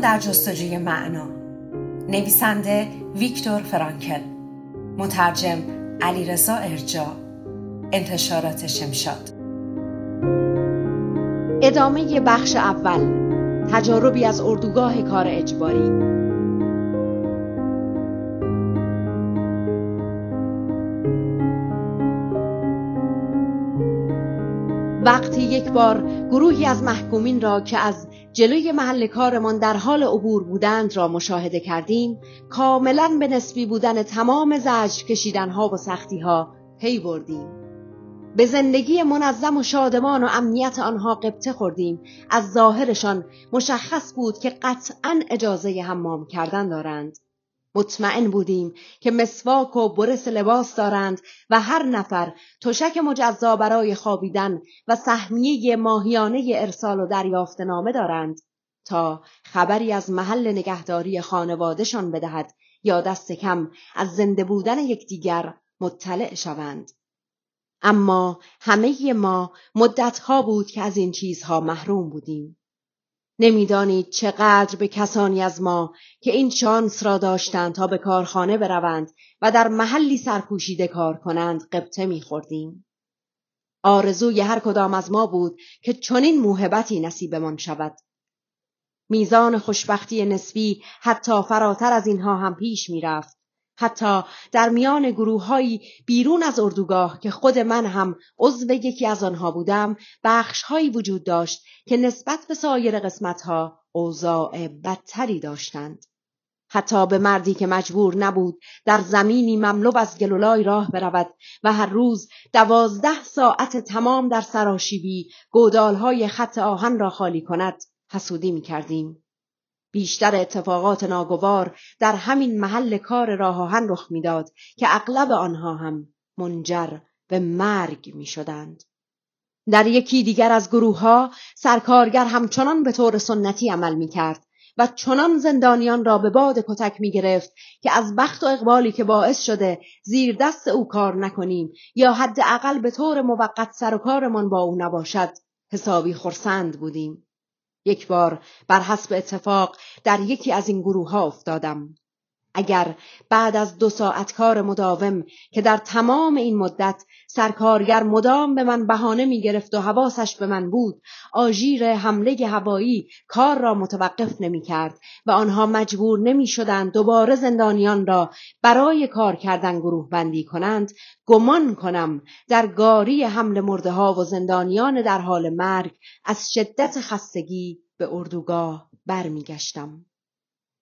در جستجوی معنا. نویسنده ویکتور فرانکل. مترجم علیرضا ارجا. انتشارات شمشاد. ادامه بخش اول. تجاربی از اردوگاه کار اجباری. وقتی یک بار گروهی از محکومین را که از جلوی محل کارمان در حال عبور بودند را مشاهده کردیم کاملا به نسبی بودن تمام زجر کشیدنها و سختیها پی بردیم. به زندگی منظم و شادمان و امنیت آنها قبطه خوردیم. از ظاهرشان مشخص بود که قطعا اجازه حمام کردن دارند. مطمئن بودیم که مسواک و برس لباس دارند و هر نفر تشک مجزا برای خوابیدن و سهمیه ماهیانه ارسال و دریافت نامه دارند تا خبری از محل نگهداری خانوادهشان بدهد یا دست کم از زنده بودن یکدیگر مطلع شوند اما همه ما مدتها بود که از این چیزها محروم بودیم. نمی‌دانید چقدر به کسانی از ما که این شانس را داشتند تا به کارخانه بروند و در محلی سرپوشیده کار کنند قبطه میخوردیم. آرزوی هر کدام از ما بود که چنین موهبتی نصیبمان شود. میزان خوشبختی نسبی حتی فراتر از اینها هم پیش می‌رفت حتی در میان گروههایی بیرون از اردوگاه که خود من هم عضو یکی از آنها بودم بخشهایی وجود داشت که نسبت به سایر قسمتها اوضاع بدتری داشتند حتی به مردی که مجبور نبود در زمینی مملو از گلولای راه برود و هر روز دوازده ساعت تمام در سراشیبی گودالهای خط آهن را خالی کند حسودی می کردیم. بیشتر اتفاقات ناگوار در همین محل کار راه آهن رخ می‌داد که اغلب آنها هم منجر به مرگ می شدند. در یکی دیگر از گروه ها سرکارگر همچنان به طور سنتی عمل می کرد و چنان زندانیان را به باد کتک می گرفت که از بخت و اقبالی که باعث شده زیر دست او کار نکنیم یا حداقل به طور موقت سر و کارمان با او نباشد حسابی خرسند بودیم. یک بار بر حسب اتفاق در یکی از این گروه ها افتادم. اگر بعد از دو ساعت کار مداوم که در تمام این مدت سرکارگر مدام به من بهانه می گرفت و حواسش به من بود آژیر حمله هوایی کار را متوقف نمی کرد و آنها مجبور نمی شدند دوباره زندانیان را برای کار کردن گروه بندی کنند گمان کنم در گاری حمل مرده ها و زندانیان در حال مرگ از شدت خستگی به اردوگاه برمیگشتم.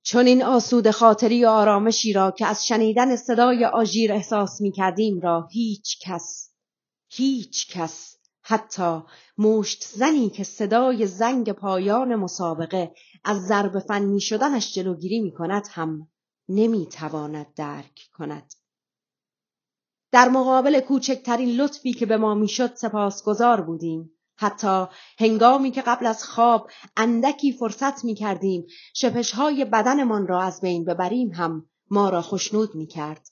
چون این آسود خاطری و آرامشی را که از شنیدن صدای آژیر احساس می کردیم را هیچ کس هیچ کس حتی مشت زنی که صدای زنگ پایان مسابقه از ضرب فنی شدنش جلوگیری می کند هم نمی تواند درک کند. در مقابل کوچکترین لطفی که به ما می‌شد سپاسگزار بودیم حتی هنگامی که قبل از خواب اندکی فرصت می کردیم شپشهای بدنمان را از بین ببریم هم ما را خشنود می کرد.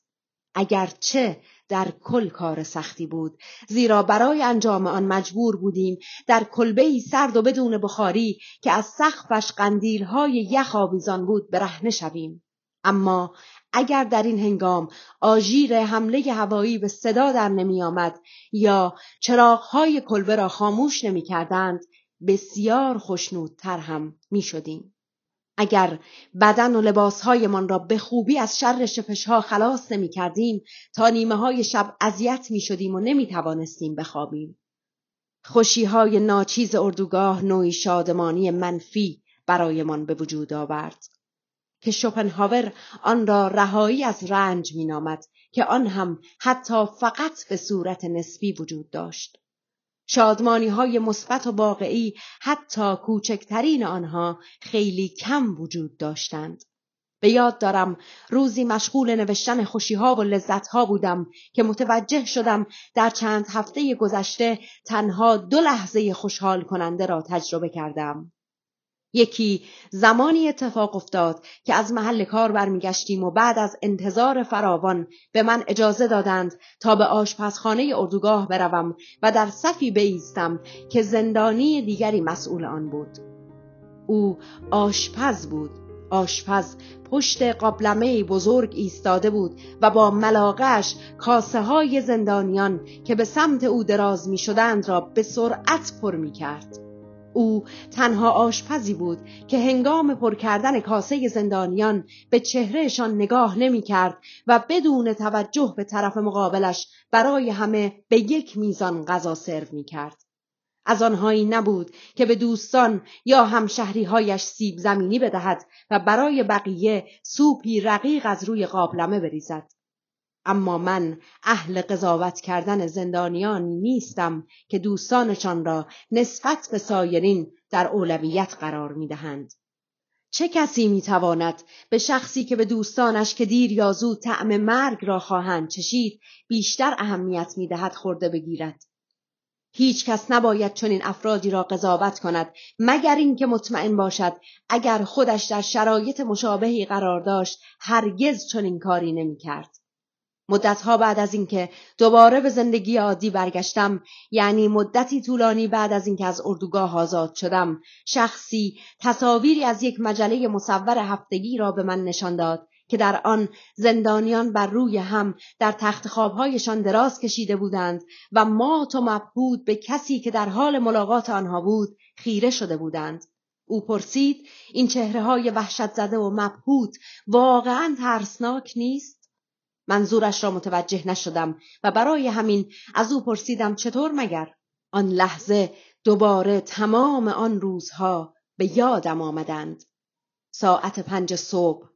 اگرچه در کل کار سختی بود زیرا برای انجام آن مجبور بودیم در کلبه سرد و بدون بخاری که از سقفش قندیلهای یخ آویزان بود برهنه شویم اما اگر در این هنگام آژیر حمله هوایی به صدا در نمی آمد یا چراغهای کلبه را خاموش نمی کردند بسیار خوشنودتر هم می شدیم. اگر بدن و لباسهایمان را به خوبی از شر شپشها خلاص نمی کردیم تا نیمه های شب اذیت می شدیم و نمی توانستیم بخوابیم. خوشی های ناچیز اردوگاه نوعی شادمانی منفی برایمان به وجود آورد که شوپنهاور آن را رهایی از رنج مینامد که آن هم حتی فقط به صورت نسبی وجود داشت شادمانی های مثبت و واقعی حتی کوچکترین آنها خیلی کم وجود داشتند به یاد دارم روزی مشغول نوشتن خوشیها و لذتها بودم که متوجه شدم در چند هفته گذشته تنها دو لحظه خوشحال کننده را تجربه کردم. یکی زمانی اتفاق افتاد که از محل کار برمیگشتیم و بعد از انتظار فراوان به من اجازه دادند تا به آشپزخانه اردوگاه بروم و در صفی بایستم که زندانی دیگری مسئول آن بود. او آشپز بود آشپز پشت قابلمه بزرگ ایستاده بود و با ملاقش کاسه های زندانیان که به سمت او دراز می شدند را به سرعت پر می کرد. او تنها آشپزی بود که هنگام پر کردن کاسه زندانیان به چهرهشان نگاه نمی کرد و بدون توجه به طرف مقابلش برای همه به یک میزان غذا سرو می کرد. از آنهایی نبود که به دوستان یا همشهریهایش سیب زمینی بدهد و برای بقیه سوپی رقیق از روی قابلمه بریزد. اما من اهل قضاوت کردن زندانیانی نیستم که دوستانشان را نسبت به سایرین در اولویت قرار می دهند. چه کسی می تواند به شخصی که به دوستانش که دیر یا زود طعم مرگ را خواهند چشید بیشتر اهمیت می دهد خورده بگیرد؟ هیچ کس نباید چنین افرادی را قضاوت کند مگر اینکه مطمئن باشد اگر خودش در شرایط مشابهی قرار داشت هرگز چنین کاری نمی‌کرد. مدتها بعد از اینکه دوباره به زندگی عادی برگشتم یعنی مدتی طولانی بعد از اینکه از اردوگاه آزاد شدم شخصی تصاویری از یک مجله مصور هفتگی را به من نشان داد که در آن زندانیان بر روی هم در تخت خوابهایشان دراز کشیده بودند و مات و مبهود به کسی که در حال ملاقات آنها بود خیره شده بودند. او پرسید این چهره های وحشت زده و مبهود واقعا ترسناک نیست؟ منظورش را متوجه نشدم و برای همین از او پرسیدم چطور مگر آن لحظه دوباره تمام آن روزها به یادم آمدند ساعت پنج صبح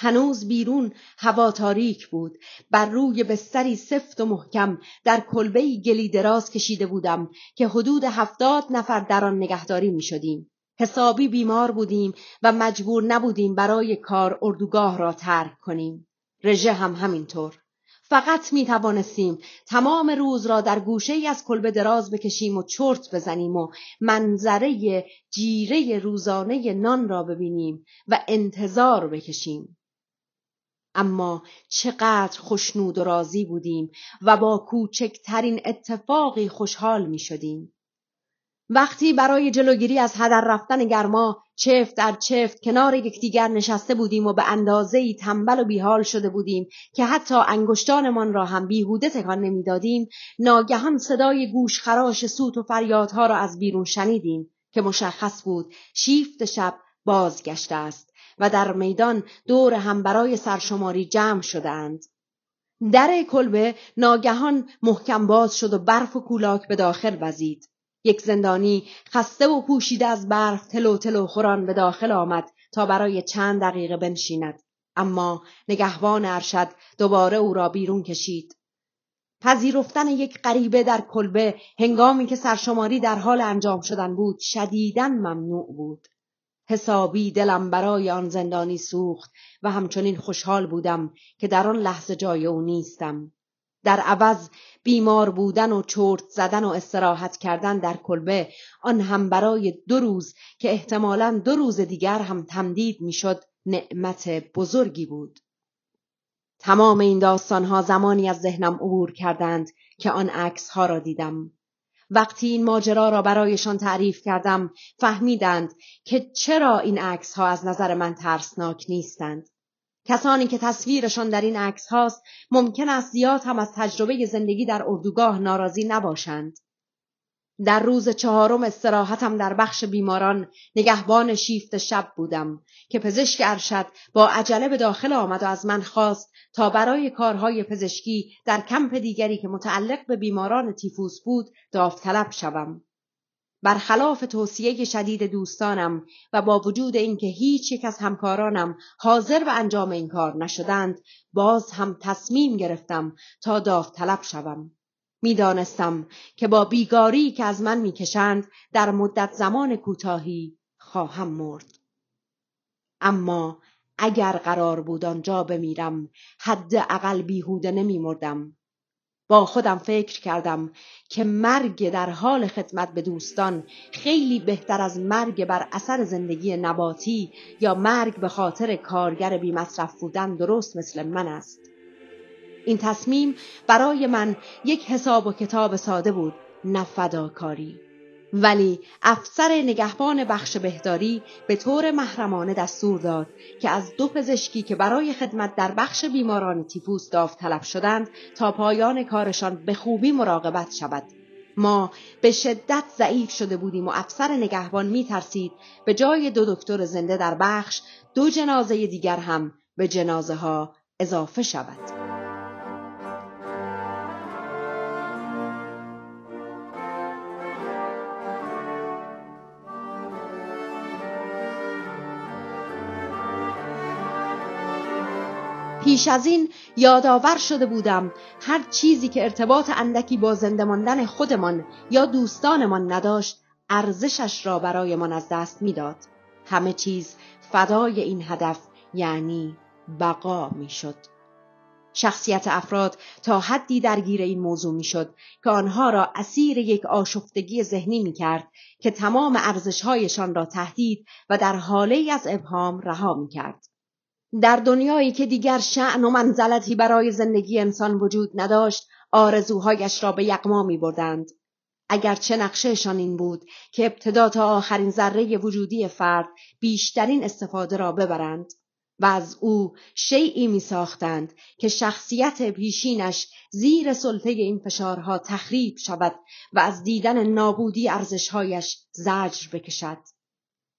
هنوز بیرون هوا تاریک بود بر روی بستری سفت و محکم در کلبه گلی دراز کشیده بودم که حدود هفتاد نفر در آن نگهداری می شدیم. حسابی بیمار بودیم و مجبور نبودیم برای کار اردوگاه را ترک کنیم. رژه هم همینطور. فقط می توانستیم تمام روز را در گوشه ای از کلبه دراز بکشیم و چرت بزنیم و منظره جیره روزانه نان را ببینیم و انتظار بکشیم. اما چقدر خوشنود و راضی بودیم و با کوچکترین اتفاقی خوشحال می شدیم. وقتی برای جلوگیری از هدر رفتن گرما چفت در چفت کنار یکدیگر نشسته بودیم و به اندازه تنبل و بیحال شده بودیم که حتی انگشتانمان را هم بیهوده تکان نمی‌دادیم ناگهان صدای گوشخراش سوت و فریادها را از بیرون شنیدیم که مشخص بود شیفت شب بازگشته است و در میدان دور هم برای سرشماری جمع شدند. در کلبه ناگهان محکم باز شد و برف و کولاک به داخل وزید. یک زندانی خسته و پوشیده از برف تلو تلو خوران به داخل آمد تا برای چند دقیقه بنشیند. اما نگهبان ارشد دوباره او را بیرون کشید. پذیرفتن یک غریبه در کلبه هنگامی که سرشماری در حال انجام شدن بود شدیداً ممنوع بود. حسابی دلم برای آن زندانی سوخت و همچنین خوشحال بودم که در آن لحظه جای او نیستم در عوض بیمار بودن و چرت زدن و استراحت کردن در کلبه آن هم برای دو روز که احتمالا دو روز دیگر هم تمدید می‌شد نعمت بزرگی بود. تمام این داستانها زمانی از ذهنم عبور کردند که آن عکس ها را دیدم. وقتی این ماجرا را برایشان تعریف کردم فهمیدند که چرا این عکس ها از نظر من ترسناک نیستند. کسانی که تصویرشان در این عکس هاست ممکن است زیاد هم از تجربه زندگی در اردوگاه ناراضی نباشند. در روز چهارم استراحتم در بخش بیماران نگهبان شیفت شب بودم که پزشک ارشد با عجله به داخل آمد و از من خواست تا برای کارهای پزشکی در کمپ دیگری که متعلق به بیماران تیفوس بود داوطلب شوم. برخلاف توصیه شدید دوستانم و با وجود اینکه هیچ یک از همکارانم حاضر به انجام این کار نشدند باز هم تصمیم گرفتم تا داوطلب شوم. می‌دانستم که با بیگاری که از من می‌کشند در مدت زمان کوتاهی خواهم مرد. اما اگر قرار بود آنجا بمیرم حد اقل بیهوده نمیمردم. با خودم فکر کردم که مرگ در حال خدمت به دوستان خیلی بهتر از مرگ بر اثر زندگی نباتی یا مرگ به خاطر کارگر بیمصرف بودن درست مثل من است. این تصمیم برای من یک حساب و کتاب ساده بود نه فداکاری. ولی افسر نگهبان بخش بهداری به طور محرمانه دستور داد که از دو پزشکی که برای خدمت در بخش بیماران تیفوس داوطلب شدند تا پایان کارشان به خوبی مراقبت شود ما به شدت ضعیف شده بودیم و افسر نگهبان می ترسید به جای دو دکتر زنده در بخش دو جنازه دیگر هم به جنازه ها اضافه شود. پیش از این یادآور شده بودم هر چیزی که ارتباط اندکی با زنده ماندن خودمان یا دوستانمان نداشت ارزشش را برایمان از دست می‌داد همه چیز فدای این هدف یعنی بقا می‌شد شخصیت افراد تا حدی درگیر این موضوع می‌شد که آنها را اسیر یک آشفتگی ذهنی می کرد که تمام ارزشهایشان را تهدید و در حاله از ابهام رها می کرد. در دنیایی که دیگر شعن و منزلتی برای زندگی انسان وجود نداشت آرزوهایش را به یقما می بردند. چه نقشهشان این بود که ابتدا تا آخرین ذره وجودی فرد بیشترین استفاده را ببرند و از او شیعی می ساختند که شخصیت پیشینش زیر سلطه این فشارها تخریب شود و از دیدن نابودی ارزشهایش زجر بکشد.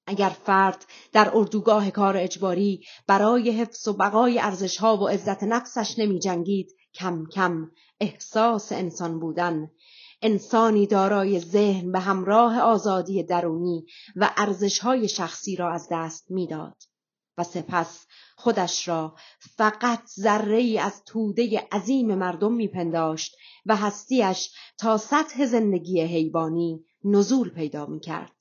اگر فرد در اردوگاه کار اجباری برای حفظ و بقای ارزشها و عزت نفسش نمی جنگید کم کم احساس انسان بودن. انسانی دارای ذهن به همراه آزادی درونی و ارزشهای شخصی را از دست می‌داد و سپس خودش را فقط ذره از توده عظیم مردم میپنداشت و هستیش تا سطح زندگی حیوانی نزول پیدا می‌کرد.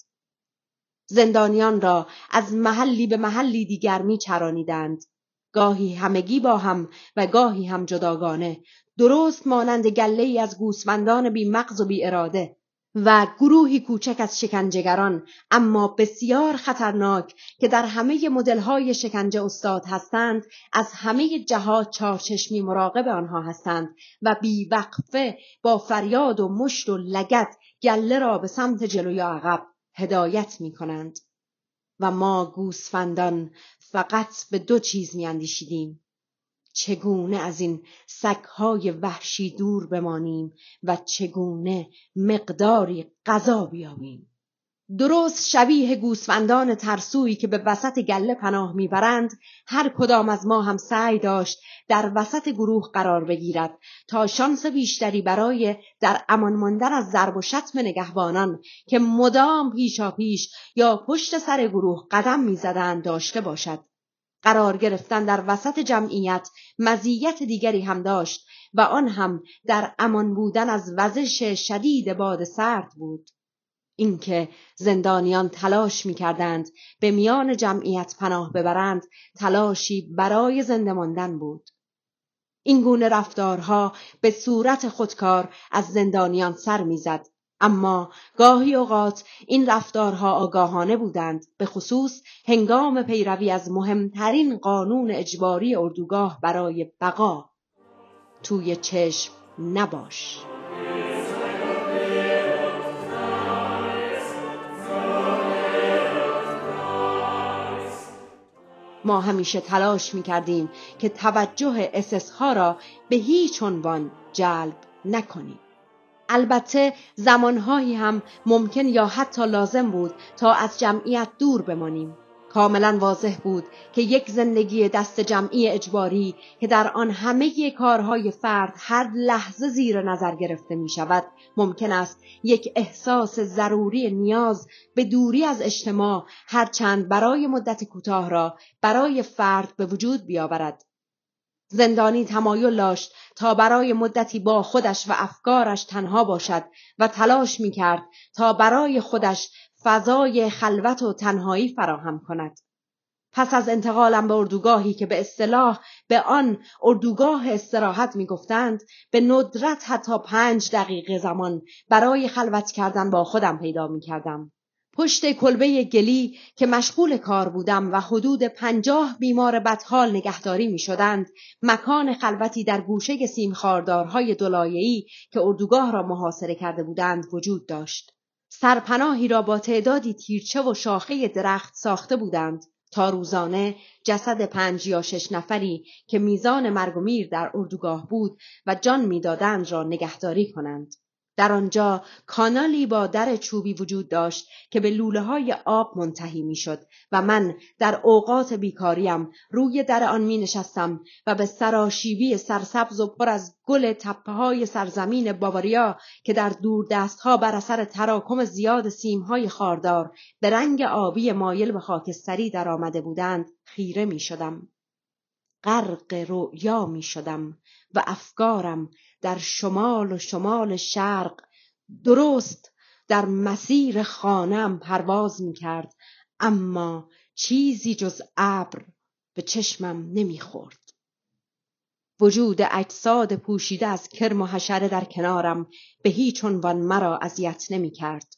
زندانیان را از محلی به محلی دیگر میچرانیدند. گاهی همگی با هم و گاهی هم جداگانه. درست مانند گله ای از گوسفندان بی مغز و بی اراده و گروهی کوچک از شکنجهگران. اما بسیار خطرناک که در همه مدل‌های شکنجه استاد هستند از همه جهات چارچشمی مراقب آنها هستند و بیوقفه با فریاد و مشت و لگت گله را به سمت جلو یا عقب. هدایت می کنند و ما گوسفندان فقط به دو چیز می اندیشیدیم چگونه از این سگهای وحشی دور بمانیم و چگونه مقداری غذا بیابیم؟ درست شبیه گوسفندان ترسویی که به وسط گله پناه می‌برند هر کدام از ما هم سعی داشت در وسط گروه قرار بگیرد تا شانس بیشتری برای در امان ماندن از ضرب و شتم نگهبانان که مدام پیشا پیش یا پشت سر گروه قدم می‌زدند داشته باشد. قرار گرفتن در وسط جمعیت مزیت دیگری هم داشت و آن هم در امان بودن از وزش شدید باد سرد بود. اینکه زندانیان تلاش می‌کردند به میان جمعیت پناه ببرند تلاشی برای زنده ماندن بود. این گونه رفتارها به صورت خودکار از زندانیان سر می‌زد. اما گاهی اوقات این رفتارها آگاهانه بودند به خصوص هنگام پیروی از مهمترین قانون اجباری اردوگاه برای بقا. توی چشم نباش. ما همیشه تلاش می کردیم که توجه اسس ها را به هیچ عنوان جلب نکنیم. البته زمانهایی هم ممکن یا حتی لازم بود تا از جمعیت دور بمانیم کاملا واضح بود که یک زندگی دست جمعی اجباری که در آن همه کارهای فرد هر لحظه زیر نظر گرفته می شود ممکن است یک احساس ضروری نیاز به دوری از اجتماع هرچند برای مدت کوتاه را برای فرد به وجود بیاورد. زندانی تمایل داشت تا برای مدتی با خودش و افکارش تنها باشد و تلاش می کرد تا برای خودش فضای خلوت و تنهایی فراهم کند. پس از انتقالم به اردوگاهی که به اصطلاح به آن اردوگاه استراحت می گفتند به ندرت حتی پنج دقیقه زمان برای خلوت کردن با خودم پیدا می کردم. پشت کلبه گلی که مشغول کار بودم و حدود پنجاه بیمار بدحال نگهداری می شدند مکان خلوتی در گوشه سیمخاردارهای دلایهی که اردوگاه را محاصره کرده بودند وجود داشت. سرپناهی را با تعدادی تیرچه و شاخه درخت ساخته بودند تا روزانه جسد پنج یا شش نفری که میزان مرگ و میر در اردوگاه بود و جان می‌دادند را نگهداری کنند. در آنجا کانالی با در چوبی وجود داشت که به لوله های آب منتهی می شد و من در اوقات بیکاریم روی در آن می نشستم و به سراشیبی سرسبز و پر از گل تپه های سرزمین باواریا که در دور دست ها بر اثر تراکم زیاد سیم های خاردار به رنگ آبی مایل به خاکستری در آمده بودند خیره می شدم. غرق رؤیا می شدم و افکارم در شمال و شمال شرق درست در مسیر خانم پرواز می کرد اما چیزی جز ابر به چشمم نمی‌خورد. وجود اجساد پوشیده از کرم و حشره در کنارم به هیچ عنوان مرا اذیت نمی کرد.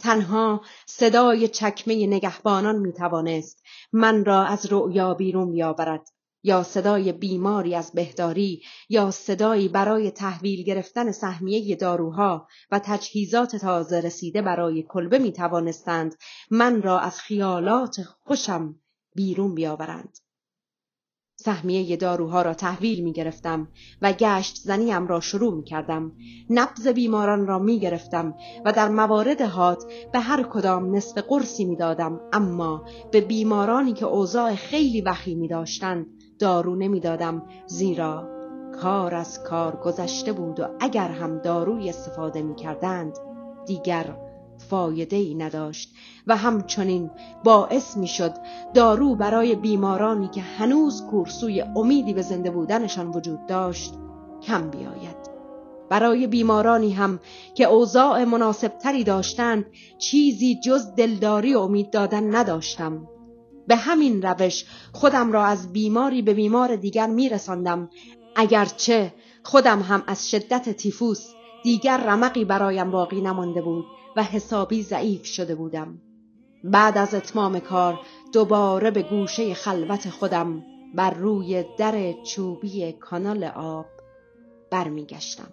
تنها صدای چکمه نگهبانان می توانست من را از رؤیا بیرون بیاورد یا صدای بیماری از بهداری یا صدایی برای تحویل گرفتن سهمیه داروها و تجهیزات تازه رسیده برای کلبه می توانستند من را از خیالات خوشم بیرون بیاورند. سهمیه داروها را تحویل می گرفتم و گشت زنیم را شروع می کردم. نبز بیماران را می گرفتم و در موارد هات به هر کدام نصف قرصی می دادم اما به بیمارانی که اوضاع خیلی وخیمی داشتند دارو نمی‌دادم. زیرا کار از کار گذشته بود و اگر هم داروی استفاده می کردند دیگر فایده ای نداشت و همچنین باعث می شد دارو برای بیمارانی که هنوز کورسوی امیدی به زنده بودنشان وجود داشت کم بیاید. برای بیمارانی هم که اوضاع مناسبتری داشتند چیزی جز دلداری و امید دادن نداشتم. به همین روش خودم را از بیماری به بیمار دیگر میرساندم. اگرچه خودم هم از شدت تیفوس دیگر رمقی برایم باقی نمانده بود و حسابی ضعیف شده بودم. بعد از اتمام کار دوباره به گوشه خلوت خودم بر روی در چوبی کانال آب برمیگشتم.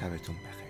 شبتون بخیر.